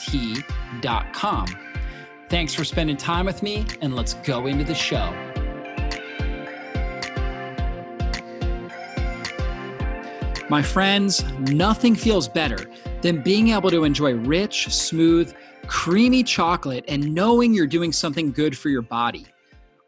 T.com. Thanks for spending time with me, and let's go into the show. My friends, nothing feels better than being able to enjoy rich, smooth, creamy chocolate and knowing you're doing something good for your body.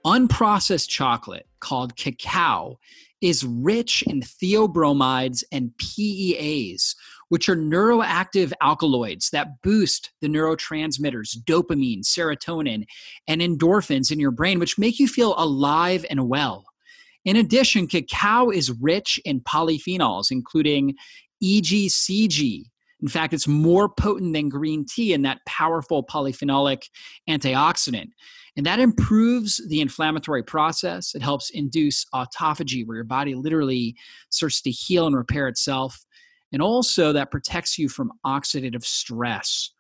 Unprocessed chocolate, called cacao, is rich in theobromides and PEAs, which are neuroactive alkaloids that boost the neurotransmitters dopamine, serotonin, and endorphins in your brain, which make you feel alive and well. In addition, cacao is rich in polyphenols, including EGCG. In fact, it's more potent than green tea in that powerful polyphenolic antioxidant. And that improves the inflammatory process. It helps induce autophagy, where your body literally starts to heal and repair itself. And also, that protects you from oxidative stress.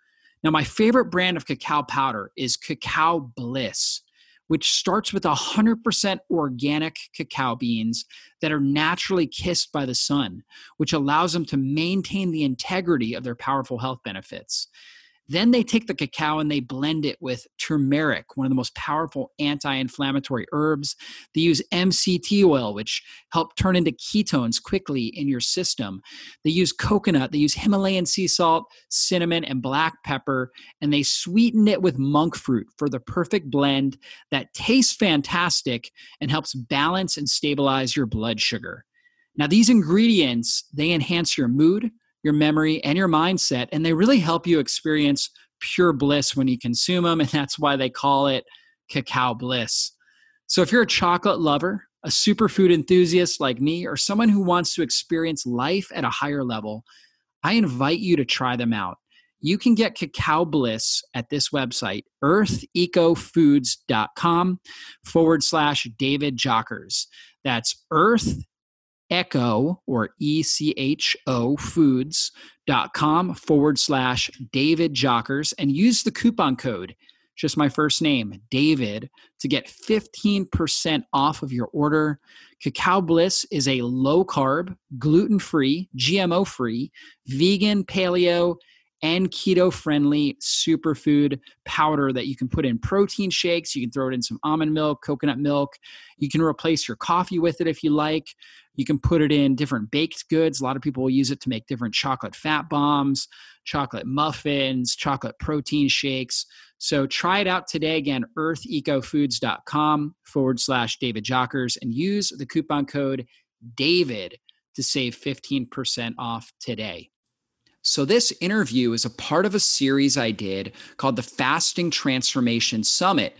Now, my favorite brand of cacao powder is Cacao Bliss, which starts with 100% organic cacao beans that are naturally kissed by the sun, which allows them to maintain the integrity of their powerful health benefits. Then they take the cacao and they blend it with turmeric, one of the most powerful anti inflammatory herbs. They use MCT oil, which help turn into ketones quickly in your system. They use coconut, they use Himalayan sea salt, cinnamon, and black pepper, and they sweeten it with monk fruit for the perfect blend that tastes fantastic and helps balance and stabilize your blood sugar. Now, these ingredients, they enhance your mood, your memory, and your mindset. And they really help you experience pure bliss when you consume them. And that's why they call it cacao bliss. So if you're a chocolate lover, a superfood enthusiast like me, or someone who wants to experience life at a higher level, I invite you to try them out. You can get cacao bliss at this website, earthechofoods.com forward slash David Jockers. That's earth, echo or E-C-H-O foods.com forward slash David Jockers and use the coupon code, just my first name, David, to get 15% off of your order. Cacao Bliss is a low carb, gluten free, GMO free, vegan, paleo, and keto friendly superfood powder that you can put in protein shakes. You can throw it in some almond milk, coconut milk. You can replace your coffee with it if you like. You can put it in different baked goods. A lot of people will use it to make different chocolate fat bombs, chocolate muffins, chocolate protein shakes. So try it out today. Again, earthechofoods.com forward slash David Jockers and use the coupon code DAVID to save 15% off today. So, this interview is a part of a series I did called the Fasting Transformation Summit.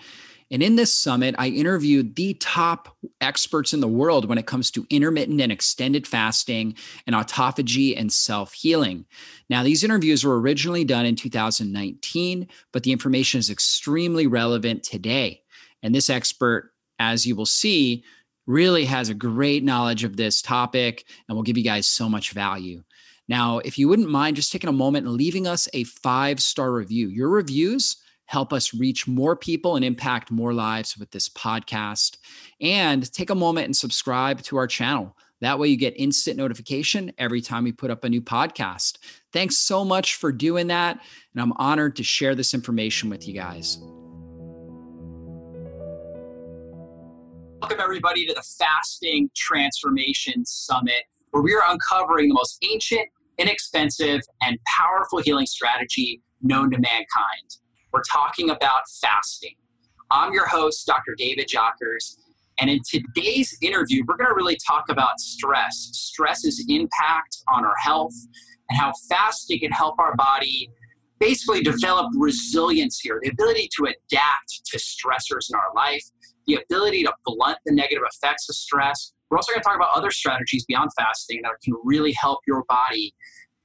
And in this summit, I interviewed the top experts in the world when it comes to intermittent and extended fasting and autophagy and self healing. Now, these interviews were originally done in 2019, but the information is extremely relevant today. And this expert, as you will see, really has a great knowledge of this topic and will give you guys so much value. Now, if you wouldn't mind just taking a moment and leaving us a five star review, your reviews help us reach more people and impact more lives with this podcast. And take a moment and subscribe to our channel. That way, you get instant notification every time we put up a new podcast. Thanks so much for doing that. And I'm honored to share this information with you guys. Welcome, everybody, to the Fasting Transformation Summit where we are uncovering the most ancient, inexpensive, and powerful healing strategy known to mankind. We're talking about fasting. I'm your host, Dr. David Jockers. And in today's interview, we're going to really talk about stress, stress's impact on our health, and how fasting can help our body basically develop resilience here the ability to adapt to stressors in our life, the ability to blunt the negative effects of stress. We're also going to talk about other strategies beyond fasting that can really help your body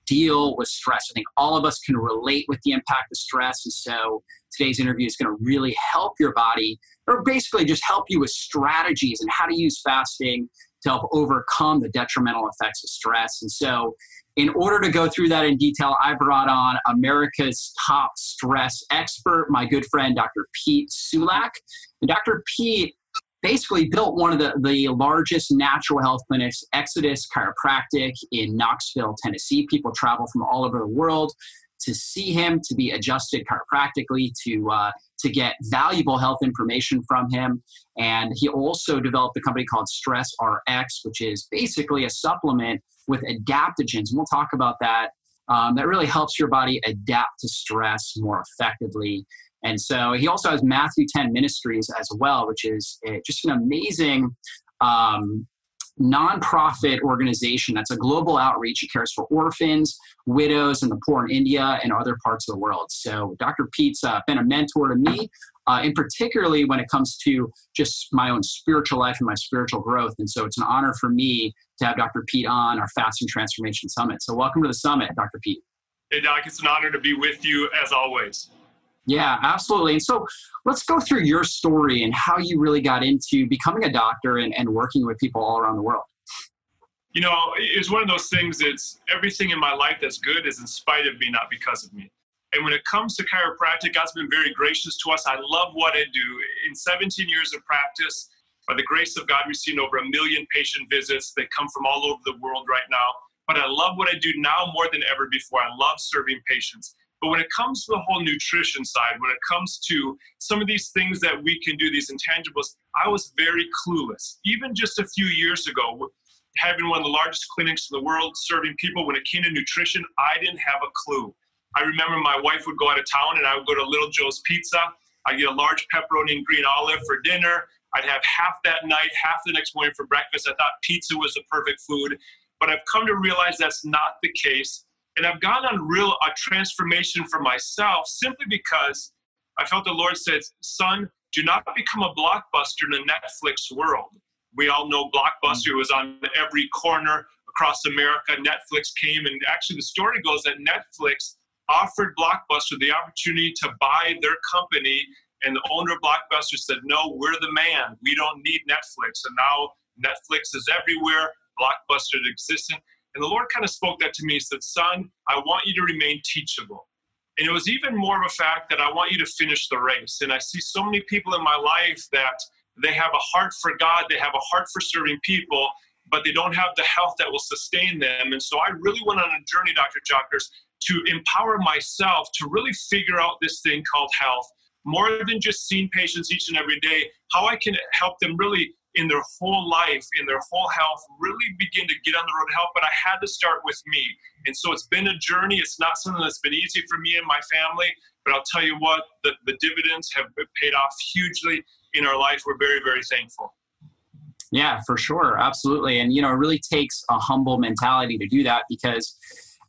deal with stress. I think all of us can relate with the impact of stress. And so today's interview is going to really help your body, or basically just help you with strategies and how to use fasting to help overcome the detrimental effects of stress. And so, in order to go through that in detail, I brought on America's top stress expert, my good friend, Dr. Pete Sulack. And Dr. Pete basically built one of the, the largest natural health clinics, Exodus Chiropractic in Knoxville, Tennessee. People travel from all over the world to see him, to be adjusted chiropractically, to uh, to get valuable health information from him. And he also developed a company called Stress RX, which is basically a supplement with adaptogens. And we'll talk about that. Um, that really helps your body adapt to stress more effectively. And so he also has Matthew 10 Ministries as well, which is just an amazing um, nonprofit organization that's a global outreach. It cares for orphans, widows, and the poor in India and other parts of the world. So Dr. Pete's uh, been a mentor to me, uh, and particularly when it comes to just my own spiritual life and my spiritual growth. And so it's an honor for me to have Dr. Pete on our Fasting Transformation Summit. So welcome to the summit, Dr. Pete. Hey, Doc, it's an honor to be with you as always. Yeah, absolutely. And so let's go through your story and how you really got into becoming a doctor and, and working with people all around the world. You know, it's one of those things that's everything in my life that's good is in spite of me, not because of me. And when it comes to chiropractic, God's been very gracious to us. I love what I do. In 17 years of practice, by the grace of God, we've seen over a million patient visits. They come from all over the world right now. But I love what I do now more than ever before. I love serving patients. But when it comes to the whole nutrition side, when it comes to some of these things that we can do, these intangibles, I was very clueless. Even just a few years ago, having one of the largest clinics in the world, serving people, when it came to nutrition, I didn't have a clue. I remember my wife would go out of town and I would go to Little Joe's Pizza. I'd get a large pepperoni and green olive for dinner. I'd have half that night, half the next morning for breakfast. I thought pizza was the perfect food. But I've come to realize that's not the case. And I've gone on real a transformation for myself simply because I felt the Lord said, Son, do not become a blockbuster in the Netflix world. We all know Blockbuster mm. was on every corner across America. Netflix came, and actually, the story goes that Netflix offered Blockbuster the opportunity to buy their company, and the owner of Blockbuster said, No, we're the man. We don't need Netflix. And now Netflix is everywhere, Blockbuster is existent. And the Lord kind of spoke that to me. He said, Son, I want you to remain teachable. And it was even more of a fact that I want you to finish the race. And I see so many people in my life that they have a heart for God, they have a heart for serving people, but they don't have the health that will sustain them. And so I really went on a journey, Dr. Jockers, to empower myself to really figure out this thing called health, more than just seeing patients each and every day, how I can help them really in their whole life, in their whole health, really begin to get on the road to health. But I had to start with me. And so it's been a journey. It's not something that's been easy for me and my family. But I'll tell you what, the, the dividends have paid off hugely in our life. We're very, very thankful. Yeah, for sure. Absolutely. And, you know, it really takes a humble mentality to do that because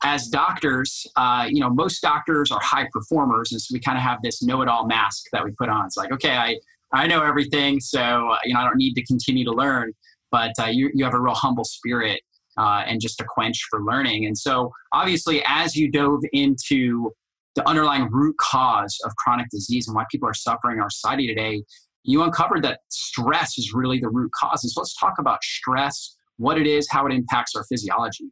as doctors, uh, you know, most doctors are high performers. And so we kind of have this know it all mask that we put on. It's like, okay, I, I know everything, so you know I don't need to continue to learn. But uh, you you have a real humble spirit uh, and just a quench for learning. And so obviously, as you dove into the underlying root cause of chronic disease and why people are suffering in our society today, you uncovered that stress is really the root cause. And so let's talk about stress, what it is, how it impacts our physiology.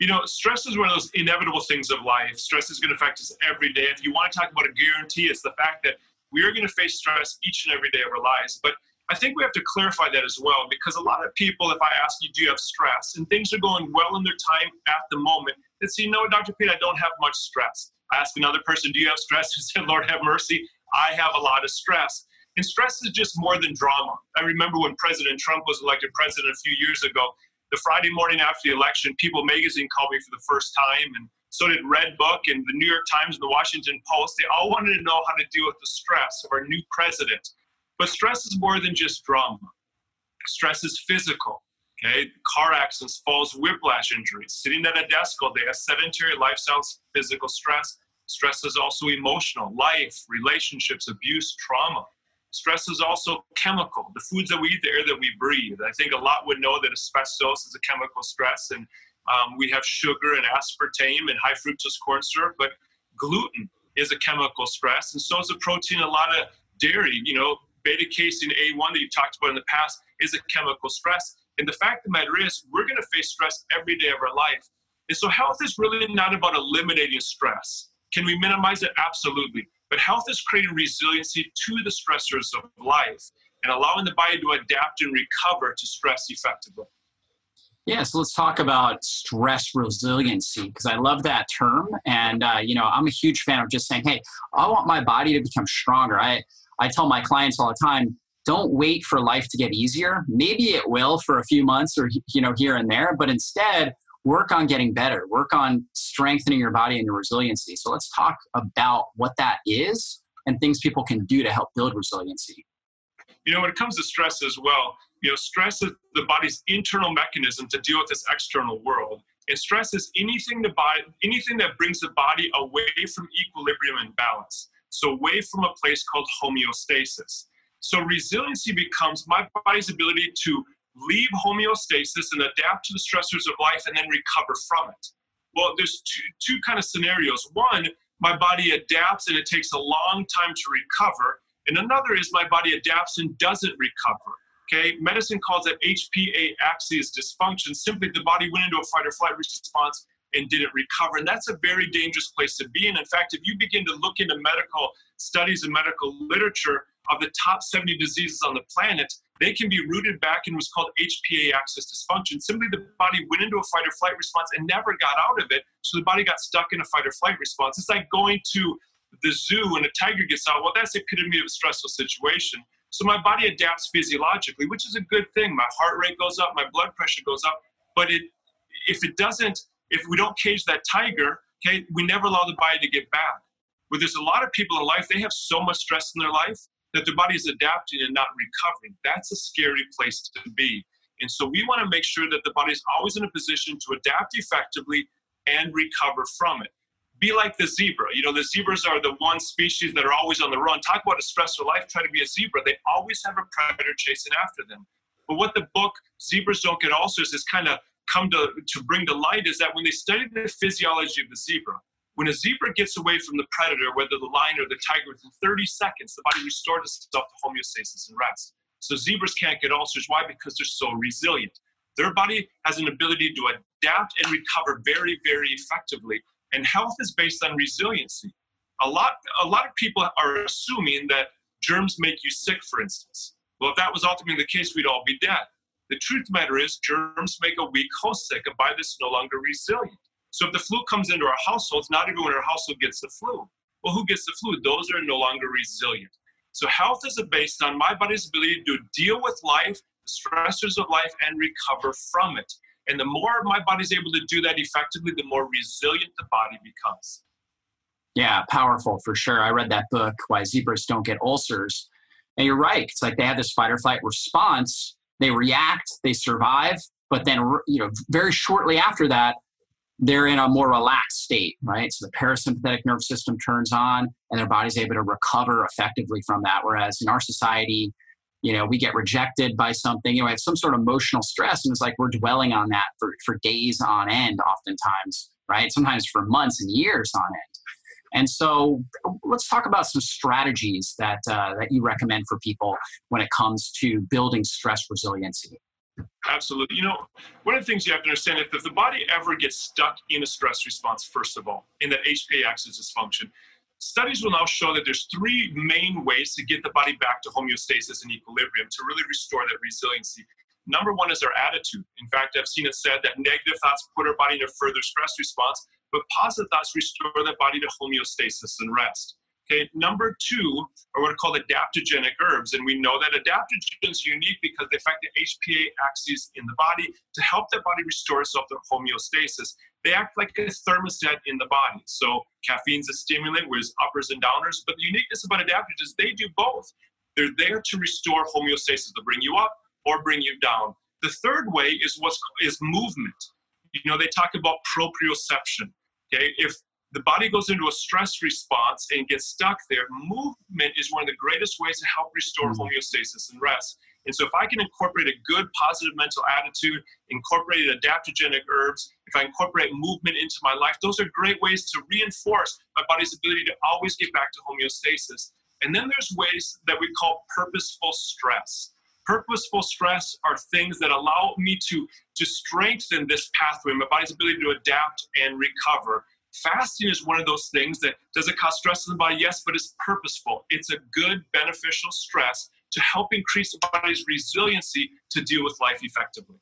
You know, stress is one of those inevitable things of life. Stress is going to affect us every day. If you want to talk about a guarantee, it's the fact that we are going to face stress each and every day of our lives. But I think we have to clarify that as well because a lot of people, if I ask you, do you have stress? And things are going well in their time at the moment, they say, no, Dr. Pete, I don't have much stress. I ask another person, do you have stress? Who said, Lord have mercy, I have a lot of stress. And stress is just more than drama. I remember when President Trump was elected president a few years ago, the Friday morning after the election, People magazine called me for the first time and So did Redbook and the New York Times and the Washington Post. They all wanted to know how to deal with the stress of our new president. But stress is more than just drama. Stress is physical. Okay, car accidents, falls, whiplash injuries, sitting at a desk all day, a sedentary lifestyle, physical stress. Stress is also emotional, life, relationships, abuse, trauma. Stress is also chemical. The foods that we eat, the air that we breathe. I think a lot would know that asbestos is a chemical stress, and um, we have sugar and aspartame and high fructose corn syrup, but gluten is a chemical stress, and so is a protein. A lot of dairy, you know, beta casein A1 that you talked about in the past is a chemical stress. And the fact of the matter is, we're going to face stress every day of our life. And so, health is really not about eliminating stress. Can we minimize it? Absolutely. But health is creating resiliency to the stressors of life and allowing the body to adapt and recover to stress effectively. Yeah, so let's talk about stress resiliency because I love that term, and uh, you know I'm a huge fan of just saying, "Hey, I want my body to become stronger." I I tell my clients all the time, don't wait for life to get easier. Maybe it will for a few months or you know here and there, but instead work on getting better. Work on strengthening your body and your resiliency. So let's talk about what that is and things people can do to help build resiliency. You know, when it comes to stress as well, you know, stress is the body's internal mechanism to deal with this external world. And stress is anything the body, anything that brings the body away from equilibrium and balance. So away from a place called homeostasis. So resiliency becomes my body's ability to leave homeostasis and adapt to the stressors of life and then recover from it. Well, there's two, two kind of scenarios. One, my body adapts and it takes a long time to recover. And another is my body adapts and doesn't recover. Okay, medicine calls that HPA axis dysfunction. Simply, the body went into a fight or flight response and didn't recover. And that's a very dangerous place to be. And in fact, if you begin to look into medical studies and medical literature of the top 70 diseases on the planet, they can be rooted back in what's called HPA axis dysfunction. Simply, the body went into a fight or flight response and never got out of it. So the body got stuck in a fight or flight response. It's like going to the zoo and a tiger gets out. Well, that's the epitome of a stressful situation. So my body adapts physiologically, which is a good thing. My heart rate goes up, my blood pressure goes up. But it, if it doesn't, if we don't cage that tiger, okay, we never allow the body to get back. But there's a lot of people in life, they have so much stress in their life that their body is adapting and not recovering. That's a scary place to be. And so we want to make sure that the body is always in a position to adapt effectively and recover from it be like the zebra. You know, the zebras are the one species that are always on the run. Talk about a stressful life, try to be a zebra. They always have a predator chasing after them. But what the book Zebras Don't Get Ulcers has kind of come to, to bring to light is that when they study the physiology of the zebra, when a zebra gets away from the predator, whether the lion or the tiger, within 30 seconds, the body restores itself to homeostasis and rest. So zebras can't get ulcers. Why? Because they're so resilient. Their body has an ability to adapt and recover very, very effectively and health is based on resiliency. A lot, a lot of people are assuming that germs make you sick, for instance. Well, if that was ultimately the case, we'd all be dead. The truth the matter is, germs make a weak host sick, and by this, no longer resilient. So if the flu comes into our households, not everyone in our household gets the flu. Well, who gets the flu? Those are no longer resilient. So health is based on my body's ability to deal with life, the stressors of life, and recover from it. And the more my body's able to do that effectively, the more resilient the body becomes. Yeah, powerful for sure. I read that book, Why Zebras Don't Get Ulcers. And you're right. It's like they have this fight or flight response. They react, they survive, but then, you know, very shortly after that, they're in a more relaxed state, right? So the parasympathetic nervous system turns on and their body's able to recover effectively from that. Whereas in our society, you know we get rejected by something you know we have some sort of emotional stress and it's like we're dwelling on that for, for days on end oftentimes right? Sometimes for months and years on end. And so let's talk about some strategies that uh, that you recommend for people when it comes to building stress resiliency. Absolutely. You know, one of the things you have to understand is if the body ever gets stuck in a stress response, first of all, in that HPA axis dysfunction, studies will now show that there's three main ways to get the body back to homeostasis and equilibrium to really restore that resiliency. Number one is our attitude. In fact, I've seen it said that negative thoughts put our body in a further stress response, but positive thoughts restore the body to homeostasis and rest. Okay, number two are what are called adaptogenic herbs, and we know that adaptogens are unique because they affect the HPA axis in the body to help the body restore itself to homeostasis. They act like a thermostat in the body. So caffeine's a stimulant, whereas uppers and downers. But the uniqueness about adaptogens is they do both. They're there to restore homeostasis, to bring you up or bring you down. The third way is what's is movement. You know, they talk about proprioception. Okay, if the body goes into a stress response and gets stuck there, movement is one of the greatest ways to help restore mm-hmm. homeostasis and rest. And so, if I can incorporate a good positive mental attitude, incorporate adaptogenic herbs, if I incorporate movement into my life, those are great ways to reinforce my body's ability to always get back to homeostasis. And then there's ways that we call purposeful stress. Purposeful stress are things that allow me to, to strengthen this pathway, my body's ability to adapt and recover. Fasting is one of those things that does it cause stress in the body? Yes, but it's purposeful. It's a good, beneficial stress to help increase the body's resiliency to deal with life effectively.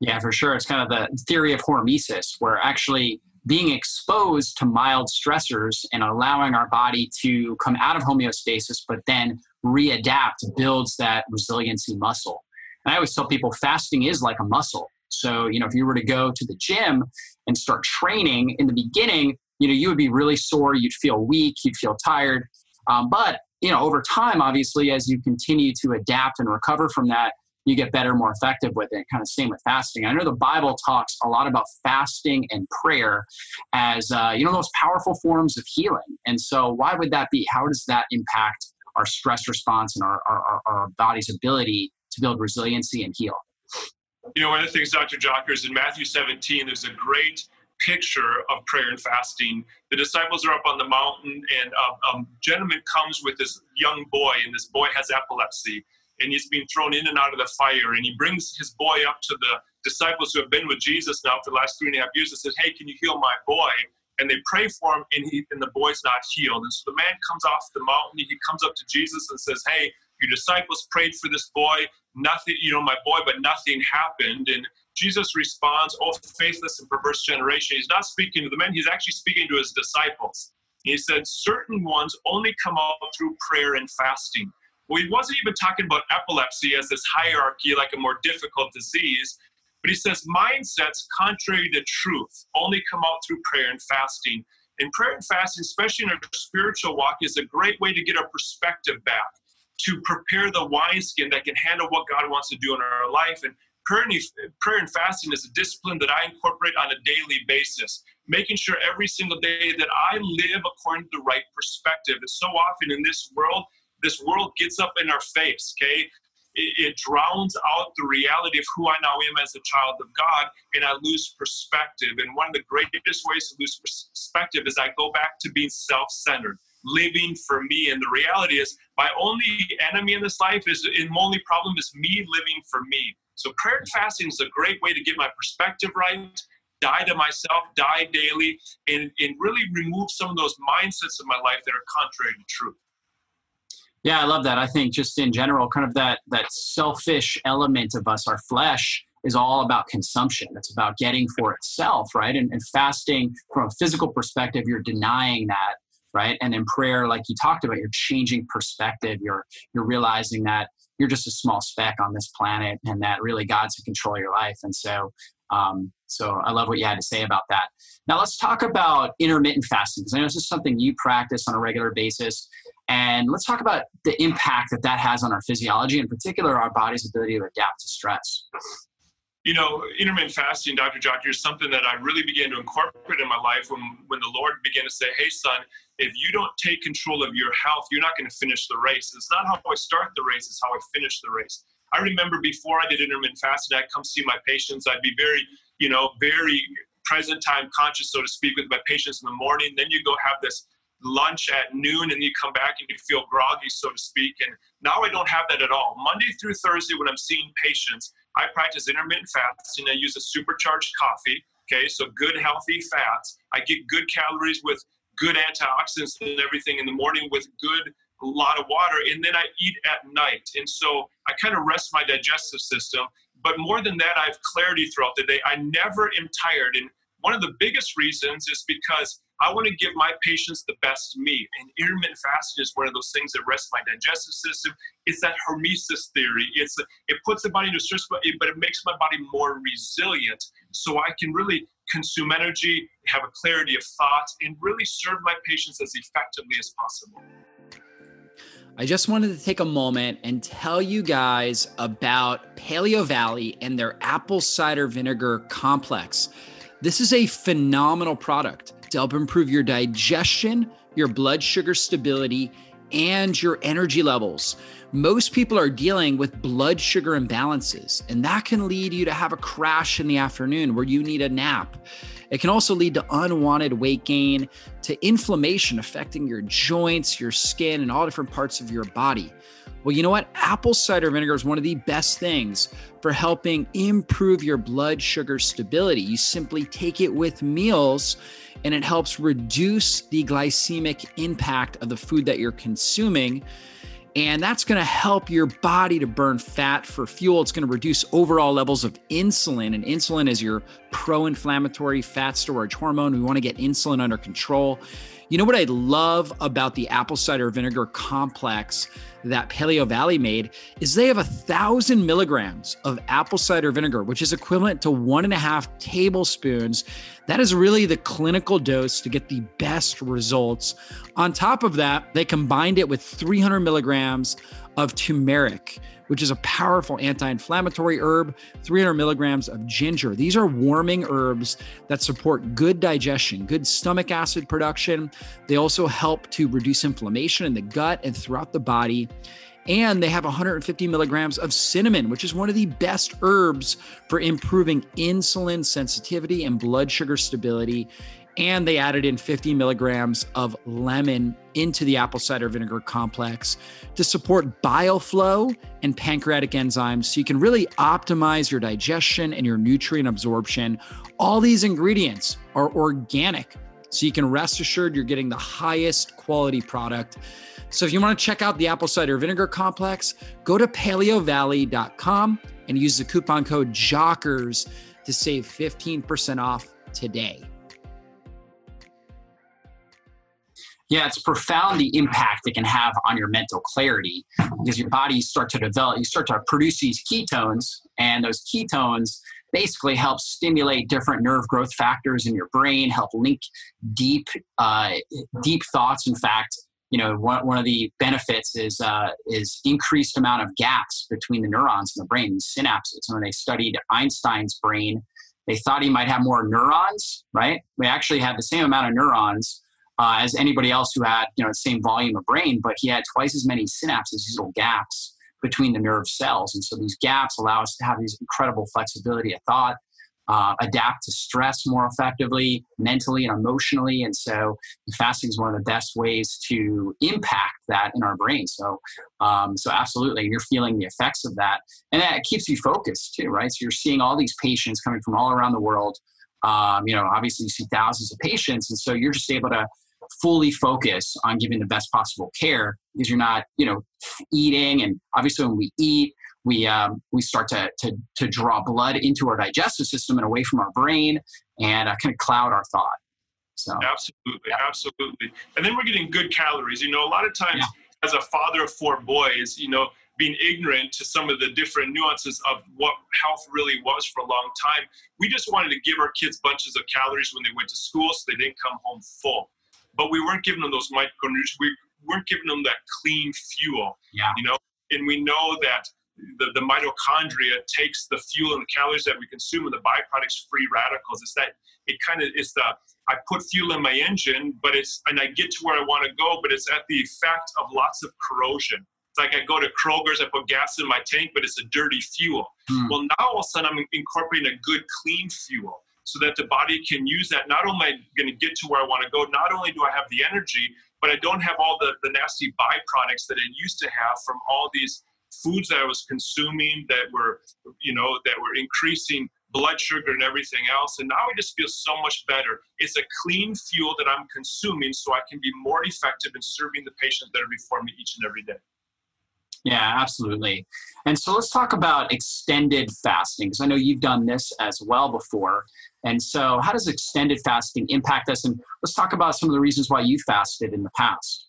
Yeah, for sure. It's kind of the theory of hormesis, where actually being exposed to mild stressors and allowing our body to come out of homeostasis, but then readapt builds that resiliency muscle. And I always tell people fasting is like a muscle. So, you know, if you were to go to the gym and start training in the beginning, you know, you would be really sore, you'd feel weak, you'd feel tired. Um, but, you know, over time, obviously, as you continue to adapt and recover from that, you get better, more effective with it. Kind of same with fasting. I know the Bible talks a lot about fasting and prayer as, uh, you know, those powerful forms of healing. And so, why would that be? How does that impact our stress response and our, our, our body's ability to build resiliency and heal? You know, one of the things, Dr. Jockers, in Matthew 17, there's a great picture of prayer and fasting. The disciples are up on the mountain, and a, a gentleman comes with this young boy, and this boy has epilepsy, and he's being thrown in and out of the fire. And he brings his boy up to the disciples who have been with Jesus now for the last three and a half years and says, Hey, can you heal my boy? And they pray for him, and, he, and the boy's not healed. And so the man comes off the mountain, he comes up to Jesus and says, Hey, your disciples prayed for this boy, nothing, you know, my boy, but nothing happened. And Jesus responds, Oh, faithless and perverse generation. He's not speaking to the men, he's actually speaking to his disciples. He said, Certain ones only come out through prayer and fasting. Well, he wasn't even talking about epilepsy as this hierarchy, like a more difficult disease. But he says mindsets contrary to truth only come out through prayer and fasting. And prayer and fasting, especially in our spiritual walk, is a great way to get our perspective back to prepare the wineskin that can handle what God wants to do in our life. And prayer and, prayer and fasting is a discipline that I incorporate on a daily basis, making sure every single day that I live according to the right perspective. And so often in this world, this world gets up in our face, okay? It, it, drowns out the reality of who I now am as a child of God, and I lose perspective. And one of the greatest ways to lose perspective is I go back to being self centered living for me. And the reality is, my only enemy in this life is, and my only problem is me living for me. So prayer and fasting is a great way to get my perspective right, die to myself, die daily, and, and really remove some of those mindsets of my life that are contrary to truth. Yeah, I love that. I think just in general, kind of that that selfish element of us, our flesh, is all about consumption. It's about getting for itself, right? And, and fasting from a physical perspective, you're denying that right and in prayer like you talked about you're changing perspective you're you're realizing that you're just a small speck on this planet and that really god's in control of your life and so um, so i love what you had to say about that now let's talk about intermittent fasting because i know this is something you practice on a regular basis and let's talk about the impact that that has on our physiology in particular our body's ability to adapt to stress you know, intermittent fasting, Dr. Jocker, is something that I really began to incorporate in my life when, when the Lord began to say, hey, son, if you don't take control of your health, you're not going to finish the race. It's not how I start the race, it's how I finish the race. I remember before I did intermittent fasting, I'd come see my patients. I'd be very, you know, very present time conscious, so to speak, with my patients in the morning. Then you go have this lunch at noon and you come back and you feel groggy, so to speak. And now I don't have that at all. Monday through Thursday, when I'm seeing patients, I practice intermittent fasting. I use a supercharged coffee. Okay, so good healthy fats. I get good calories with good antioxidants and everything in the morning with good a lot of water, and then I eat at night. And so I kind of rest my digestive system. But more than that, I have clarity throughout the day. I never am tired. And one of the biggest reasons is because I want to give my patients the best me. And intermittent fasting is one of those things that rests my digestive system. It's that hormesis theory. It's it puts the body into stress, but it, but it makes my body more resilient, so I can really consume energy, have a clarity of thought, and really serve my patients as effectively as possible. I just wanted to take a moment and tell you guys about Paleo Valley and their apple cider vinegar complex. This is a phenomenal product to help improve your digestion, your blood sugar stability, and your energy levels. Most people are dealing with blood sugar imbalances, and that can lead you to have a crash in the afternoon where you need a nap. It can also lead to unwanted weight gain, to inflammation affecting your joints, your skin, and all different parts of your body. Well, you know what? Apple cider vinegar is one of the best things for helping improve your blood sugar stability. You simply take it with meals and it helps reduce the glycemic impact of the food that you're consuming. And that's going to help your body to burn fat for fuel. It's going to reduce overall levels of insulin. And insulin is your pro inflammatory fat storage hormone. We want to get insulin under control. You know what I love about the apple cider vinegar complex that Paleo Valley made is they have a thousand milligrams of apple cider vinegar, which is equivalent to one and a half tablespoons. That is really the clinical dose to get the best results. On top of that, they combined it with 300 milligrams of turmeric which is a powerful anti inflammatory herb, 300 milligrams of ginger. These are warming herbs that support good digestion, good stomach acid production. They also help to reduce inflammation in the gut and throughout the body. And they have 150 milligrams of cinnamon, which is one of the best herbs for improving insulin sensitivity and blood sugar stability and they added in 50 milligrams of lemon into the apple cider vinegar complex to support bile flow and pancreatic enzymes so you can really optimize your digestion and your nutrient absorption. All these ingredients are organic, so you can rest assured you're getting the highest quality product. So if you want to check out the apple cider vinegar complex, go to paleovalley.com and use the coupon code JOCKERS to save 15% off today. Yeah, it's profound the impact it can have on your mental clarity because your body start to develop, you start to produce these ketones, and those ketones basically help stimulate different nerve growth factors in your brain, help link deep, uh, deep thoughts. In fact, you know, one, one of the benefits is uh, is increased amount of gaps between the neurons in the brain, these synapses. And when they studied Einstein's brain, they thought he might have more neurons, right? We actually had the same amount of neurons uh, as anybody else who had you know the same volume of brain, but he had twice as many synapses, these little gaps between the nerve cells, and so these gaps allow us to have these incredible flexibility of thought. Uh, adapt to stress more effectively, mentally and emotionally. And so, fasting is one of the best ways to impact that in our brain. So, um, so absolutely, you're feeling the effects of that, and that keeps you focused too, right? So you're seeing all these patients coming from all around the world. Um, you know, obviously, you see thousands of patients, and so you're just able to fully focus on giving the best possible care because you're not, you know, eating. And obviously, when we eat, we um, we start to, to to draw blood into our digestive system and away from our brain, and uh, kind of cloud our thought. So absolutely, yeah. absolutely. And then we're getting good calories. You know, a lot of times yeah. as a father of four boys, you know, being ignorant to some of the different nuances of what health really was for a long time, we just wanted to give our kids bunches of calories when they went to school so they didn't come home full but we weren't giving them those micronutrients. We weren't giving them that clean fuel. Yeah. You know, and we know that the, the mitochondria takes the fuel and the calories that we consume and the byproducts free radicals. It's that it kind of it's the I put fuel in my engine, but it's and I get to where I want to go, but it's at the effect of lots of corrosion. It's like I go to Kroger's, I put gas in my tank, but it's a dirty fuel. Mm. Well, now all of a sudden I'm incorporating a good clean fuel so that the body can use that. Not only am I going to get to where I want to go, not only do I have the energy, but I don't have all the, the nasty byproducts that I used to have from all these foods that I was consuming that were, you know, that were increasing blood sugar and everything else. And now I just feel so much better. It's a clean fuel that I'm consuming so I can be more effective in serving the patients that are before me each and every day. Yeah, absolutely. And so let's talk about extended fasting, because I know you've done this as well before. And so, how does extended fasting impact us? And let's talk about some of the reasons why you fasted in the past.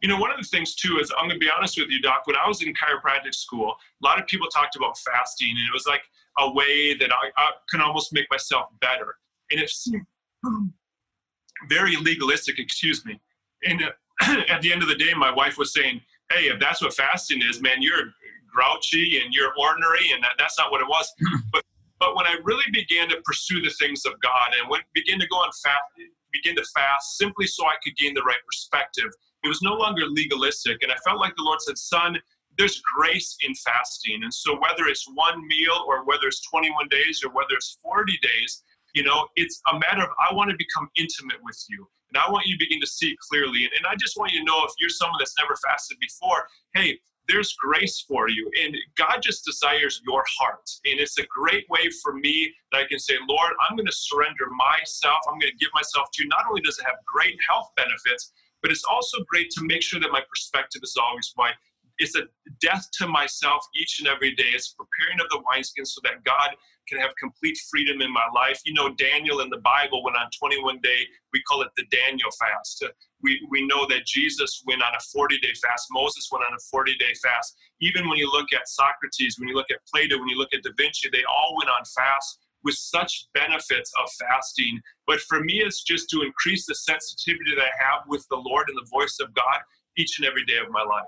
You know, one of the things too is I'm going to be honest with you, Doc. When I was in chiropractic school, a lot of people talked about fasting, and it was like a way that I, I can almost make myself better. and it seemed very legalistic, excuse me. And uh, at the end of the day, my wife was saying, Hey, if that's what fasting is, man, you're grouchy and you're ordinary, and that, that's not what it was. Hmm. but but when I really began to pursue the things of God and went, began to go on fast, begin to fast simply so I could gain the right perspective, it was no longer legalistic. And I felt like the Lord said, Son, there's grace in fasting. And so whether it's one meal or whether it's 21 days or whether it's 40 days, you know, it's a matter of I want to become intimate with you. And I want you to begin to see clearly. And, and I just want you to know if you're someone that's never fasted before, hey, there's grace for you. And God just desires your heart. And it's a great way for me that I can say, Lord, I'm going to surrender myself. I'm going to give myself to you. Not only does it have great health benefits, but it's also great to make sure that my perspective is always right it's a death to myself each and every day. It's preparing of the wineskin so that God can have complete freedom in my life. You know, Daniel in the Bible went on 21 day, we call it the Daniel fast. We, we know that Jesus went on a 40 day fast. Moses went on a 40 day fast. Even when you look at Socrates, when you look at Plato, when you look at Da Vinci, they all went on fast with such benefits of fasting. But for me, it's just to increase the sensitivity that I have with the Lord and the voice of God each and every day of my life.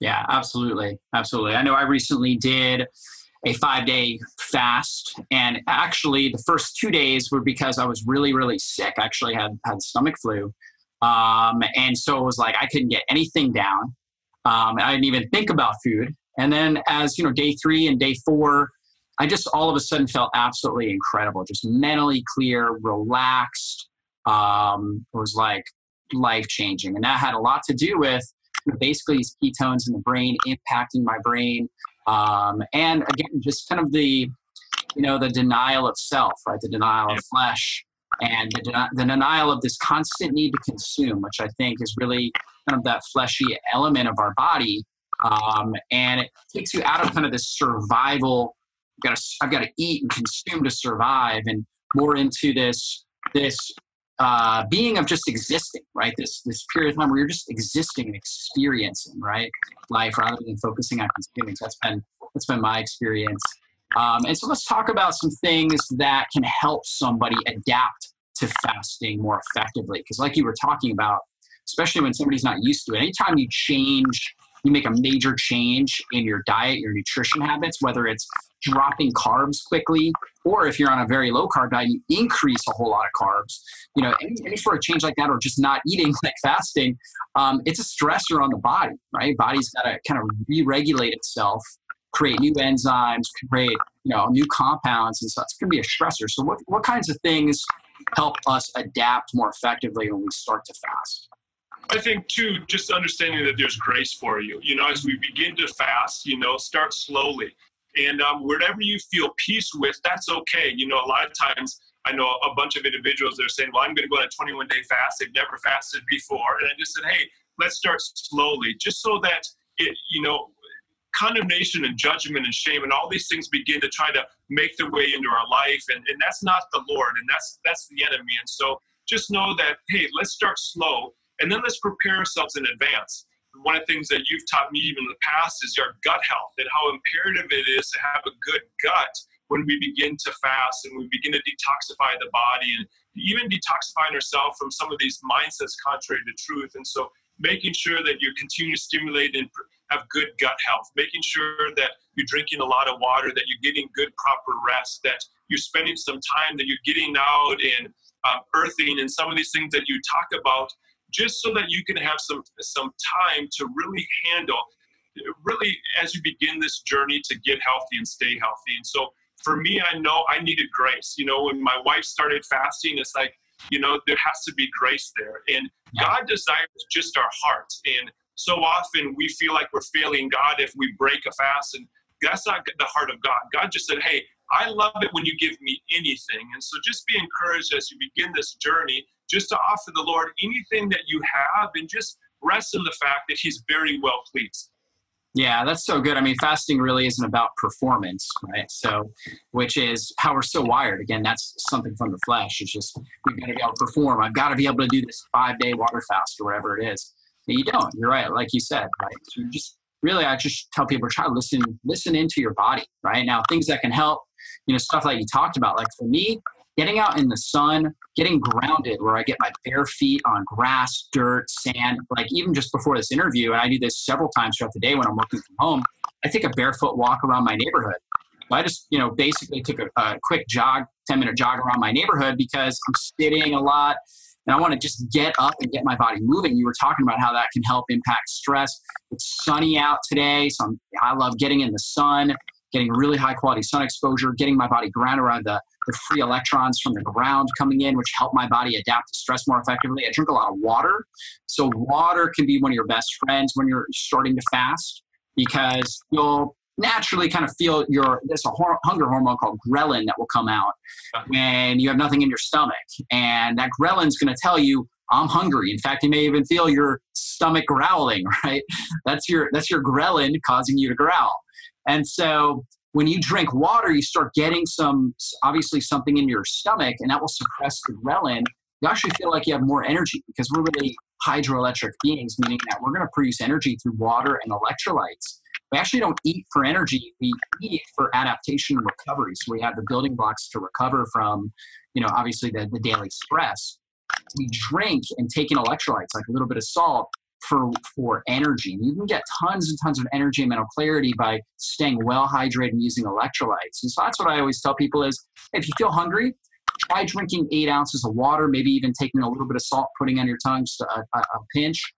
Yeah, absolutely. Absolutely. I know I recently did a five day fast. And actually, the first two days were because I was really, really sick. I actually had, had stomach flu. Um, and so it was like I couldn't get anything down. Um, I didn't even think about food. And then, as you know, day three and day four, I just all of a sudden felt absolutely incredible, just mentally clear, relaxed. Um, it was like life changing. And that had a lot to do with basically these ketones in the brain impacting my brain. Um, and again, just kind of the, you know, the denial of self, right? The denial of flesh and the, den- the denial of this constant need to consume, which I think is really kind of that fleshy element of our body. Um, and it takes you out of kind of this survival. I've got to, I've got to eat and consume to survive, and more into this this uh, being of just existing, right? This this period of time where you're just existing and experiencing, right, life rather than focusing on consuming. So that's been that's been my experience. Um, and so let's talk about some things that can help somebody adapt to fasting more effectively. Because like you were talking about, especially when somebody's not used to it, anytime you change you make a major change in your diet, your nutrition habits, whether it's dropping carbs quickly, or if you're on a very low carb diet, you increase a whole lot of carbs. You know, any, any sort of change like that, or just not eating, like fasting, um, it's a stressor on the body, right? Body's got to kind of re-regulate itself, create new enzymes, create you know new compounds, and so it's going to be a stressor. So, what what kinds of things help us adapt more effectively when we start to fast? I think too, just understanding that there's grace for you. You know, as we begin to fast, you know, start slowly, and um, whatever you feel peace with, that's okay. You know, a lot of times I know a bunch of individuals that are saying, "Well, I'm going to go on a 21 day fast. They've never fasted before," and I just said, "Hey, let's start slowly, just so that it, you know." condemnation and judgment and shame and all these things begin to try to make their way into our life and, and that's not the lord and that's that's the enemy and so just know that hey let's start slow and then let's prepare ourselves in advance. One of the things that you've taught me even in the past is your gut health and how imperative it is to have a good gut when we begin to fast and we begin to detoxify the body and even detoxifying ourselves from some of these mindsets contrary to truth. And so making sure that you continue to stimulate and have good gut health, making sure that you're drinking a lot of water, that you're getting good proper rest, that you're spending some time, that you're getting out and um, earthing and some of these things that you talk about just so that you can have some some time to really handle really as you begin this journey to get healthy and stay healthy. And so for me i know i needed grace. You know when my wife started fasting it's like you know there has to be grace there. And god desires just our heart and so often we feel like we're failing god if we break a fast and that's not the heart of god. God just said hey i love it when you give me anything. And so just be encouraged as you begin this journey just to offer the Lord anything that you have and just rest in the fact that He's very well pleased. Yeah, that's so good. I mean, fasting really isn't about performance, right? So, which is how we're so wired. Again, that's something from the flesh. It's just we've got to be able to perform. I've got to be able to do this five day water fast or whatever it is. You don't. You're right. Like you said, right? So you just really, I just tell people try to listen, listen into your body, right? Now, things that can help, you know, stuff like you talked about. Like for me, getting out in the sun, getting grounded where I get my bare feet on grass, dirt, sand, like even just before this interview, and I do this several times throughout the day when I'm working from home, I take a barefoot walk around my neighborhood. I just, you know, basically took a, a quick jog, 10 minute jog around my neighborhood because I'm sitting a lot and I want to just get up and get my body moving. You were talking about how that can help impact stress. It's sunny out today, so I'm, i love getting in the sun, getting really high quality sun exposure, getting my body grounded around the, the free electrons from the ground coming in, which help my body adapt to stress more effectively. I drink a lot of water. So, water can be one of your best friends when you're starting to fast because you'll naturally kind of feel your there's a hor- hunger hormone called ghrelin that will come out when you have nothing in your stomach and that ghrelin's going to tell you i'm hungry in fact you may even feel your stomach growling right that's your that's your ghrelin causing you to growl and so when you drink water you start getting some obviously something in your stomach and that will suppress the ghrelin. You actually feel like you have more energy because we're really hydroelectric beings meaning that we're going to produce energy through water and electrolytes. We actually don't eat for energy we eat for adaptation and recovery. So we have the building blocks to recover from you know obviously the, the daily stress. We drink and take in electrolytes like a little bit of salt for for energy you can get tons and tons of energy and mental clarity by staying well hydrated and using electrolytes and so that's what i always tell people is if you feel hungry try drinking eight ounces of water maybe even taking a little bit of salt putting on your tongue just a, a, a pinch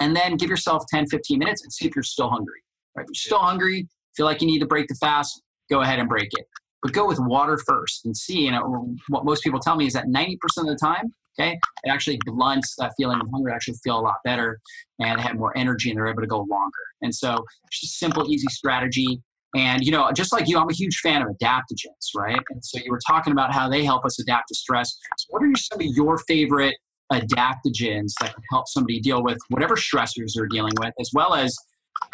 and then give yourself 10 15 minutes and see if you're still hungry Right? If you're still hungry, feel like you need to break the fast, go ahead and break it. But go with water first and see. You know, what most people tell me is that 90% of the time, okay, it actually blunts that feeling of hunger. Actually, feel a lot better and have more energy, and they're able to go longer. And so, simple, easy strategy. And you know, just like you, I'm a huge fan of adaptogens, right? And so you were talking about how they help us adapt to stress. So what are some of your favorite adaptogens that can help somebody deal with whatever stressors they're dealing with, as well as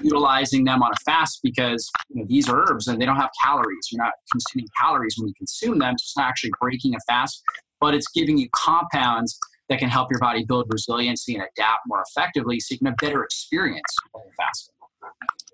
utilizing them on a fast because you know, these herbs and they don't have calories. You're not consuming calories when you consume them. So it's not actually breaking a fast, but it's giving you compounds that can help your body build resiliency and adapt more effectively so you can have better experience fasting.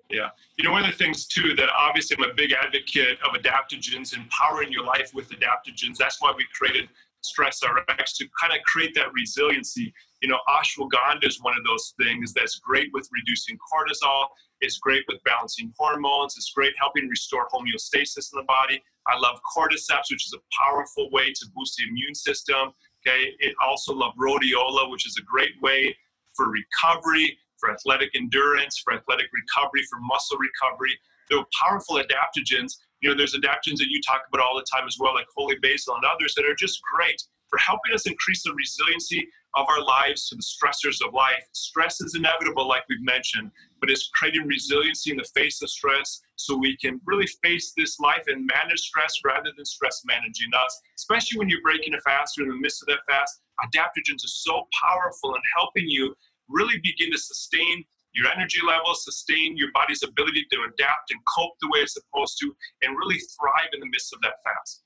Yeah. You know, one of the things too that obviously I'm a big advocate of adaptogens, empowering your life with adaptogens. That's why we created Stress RX to kind of create that resiliency you know, ashwagandha is one of those things that's great with reducing cortisol. It's great with balancing hormones. It's great helping restore homeostasis in the body. I love cordyceps, which is a powerful way to boost the immune system. Okay, it also love rhodiola, which is a great way for recovery, for athletic endurance, for athletic recovery, for muscle recovery. They're powerful adaptogens. You know, there's adaptogens that you talk about all the time as well, like holy basil and others that are just great for helping us increase the resiliency of our lives to the stressors of life. Stress is inevitable, like we've mentioned, but it's creating resiliency in the face of stress so we can really face this life and manage stress rather than stress managing us, especially when you're breaking a fast or in the midst of that fast. Adaptogens are so powerful in helping you really begin to sustain your energy levels, sustain your body's ability to adapt and cope the way it's supposed to, and really thrive in the midst of that fast.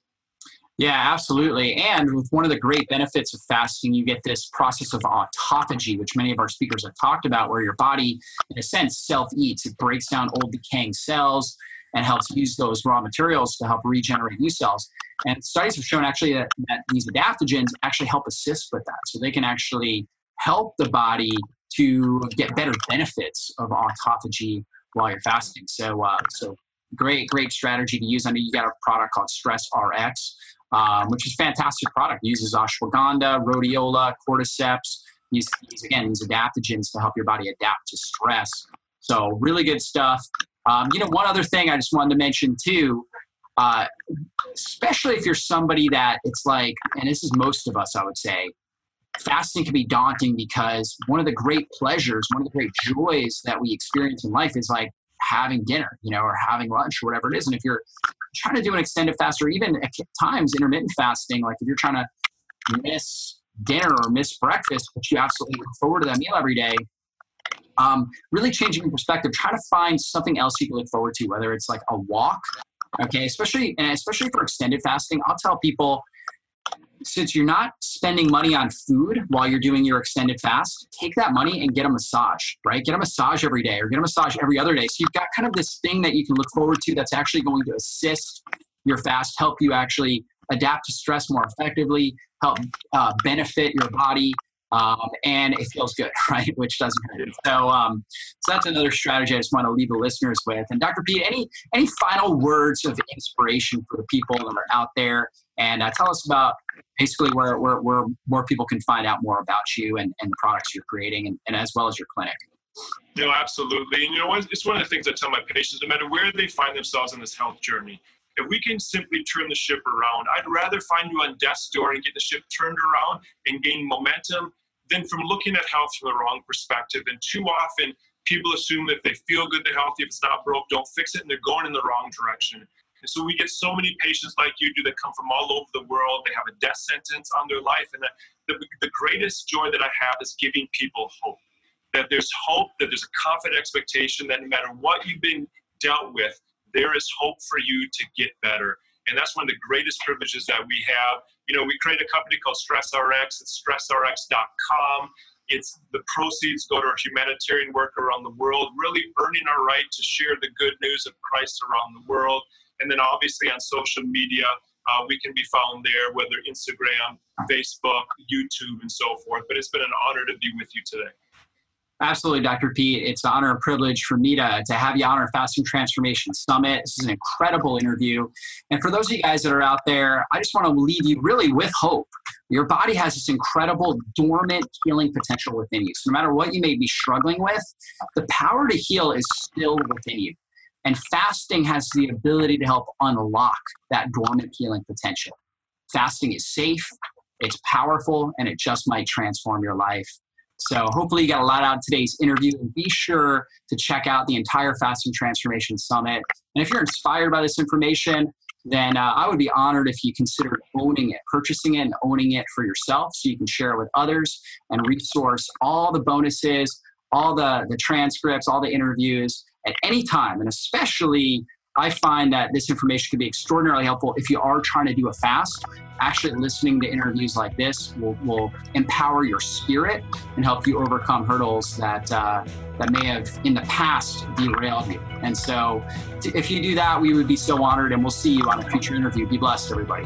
Yeah, absolutely. And with one of the great benefits of fasting, you get this process of autophagy, which many of our speakers have talked about, where your body, in a sense, self eats. It breaks down old decaying cells and helps use those raw materials to help regenerate new cells. And studies have shown actually that, that these adaptogens actually help assist with that. So they can actually help the body to get better benefits of autophagy while you're fasting. So, uh, so great, great strategy to use. I know you got a product called Stress RX um, which is fantastic product. It uses ashwagandha, rhodiola, cordyceps. These, these, again, these adaptogens to help your body adapt to stress. So really good stuff. Um, you know, one other thing I just wanted to mention too, uh, especially if you're somebody that it's like, and this is most of us, I would say, fasting can be daunting because one of the great pleasures, one of the great joys that we experience in life is like having dinner, you know, or having lunch or whatever it is. And if you're trying to do an extended fast or even at times intermittent fasting, like if you're trying to miss dinner or miss breakfast, but you absolutely look forward to that meal every day, um, really changing your perspective. Try to find something else you can look forward to, whether it's like a walk, okay, especially and especially for extended fasting. I'll tell people since you're not spending money on food while you're doing your extended fast, take that money and get a massage, right? Get a massage every day or get a massage every other day. So you've got kind of this thing that you can look forward to that's actually going to assist your fast, help you actually adapt to stress more effectively, help uh, benefit your body, um, and it feels good, right? Which doesn't hurt. So, um, so that's another strategy I just want to leave the listeners with. And Dr. Pete, any any final words of inspiration for the people that are out there? And uh, tell us about basically where, where, where more people can find out more about you and, and the products you're creating, and, and as well as your clinic. No, absolutely. And you know, it's one of the things I tell my patients, no matter where they find themselves in this health journey, if we can simply turn the ship around, I'd rather find you on death's door and get the ship turned around and gain momentum than from looking at health from the wrong perspective. And too often, people assume if they feel good, they're healthy. If it's not broke, don't fix it, and they're going in the wrong direction. And so we get so many patients like you do that come from all over the world. They have a death sentence on their life. And the, the greatest joy that I have is giving people hope. That there's hope, that there's a confident expectation that no matter what you've been dealt with, there is hope for you to get better. And that's one of the greatest privileges that we have. You know, we create a company called StressRx. It's stressrx.com. It's the proceeds go to our humanitarian work around the world, really earning our right to share the good news of Christ around the world. And then obviously on social media, uh, we can be found there, whether Instagram, Facebook, YouTube, and so forth. But it's been an honor to be with you today. Absolutely, Dr. Pete. It's an honor and privilege for me to, to have you on our Fasting Transformation Summit. This is an incredible interview. And for those of you guys that are out there, I just want to leave you really with hope. Your body has this incredible dormant healing potential within you. So no matter what you may be struggling with, the power to heal is still within you. And fasting has the ability to help unlock that dormant healing potential. Fasting is safe, it's powerful, and it just might transform your life. So hopefully you got a lot out of today's interview. And be sure to check out the entire Fasting Transformation Summit. And if you're inspired by this information, then uh, I would be honored if you considered owning it, purchasing it, and owning it for yourself so you can share it with others and resource all the bonuses, all the, the transcripts, all the interviews at any time, and especially I find that this information can be extraordinarily helpful if you are trying to do a fast. Actually, listening to interviews like this will, will empower your spirit and help you overcome hurdles that uh, that may have in the past derailed you. And so, if you do that, we would be so honored, and we'll see you on a future interview. Be blessed, everybody.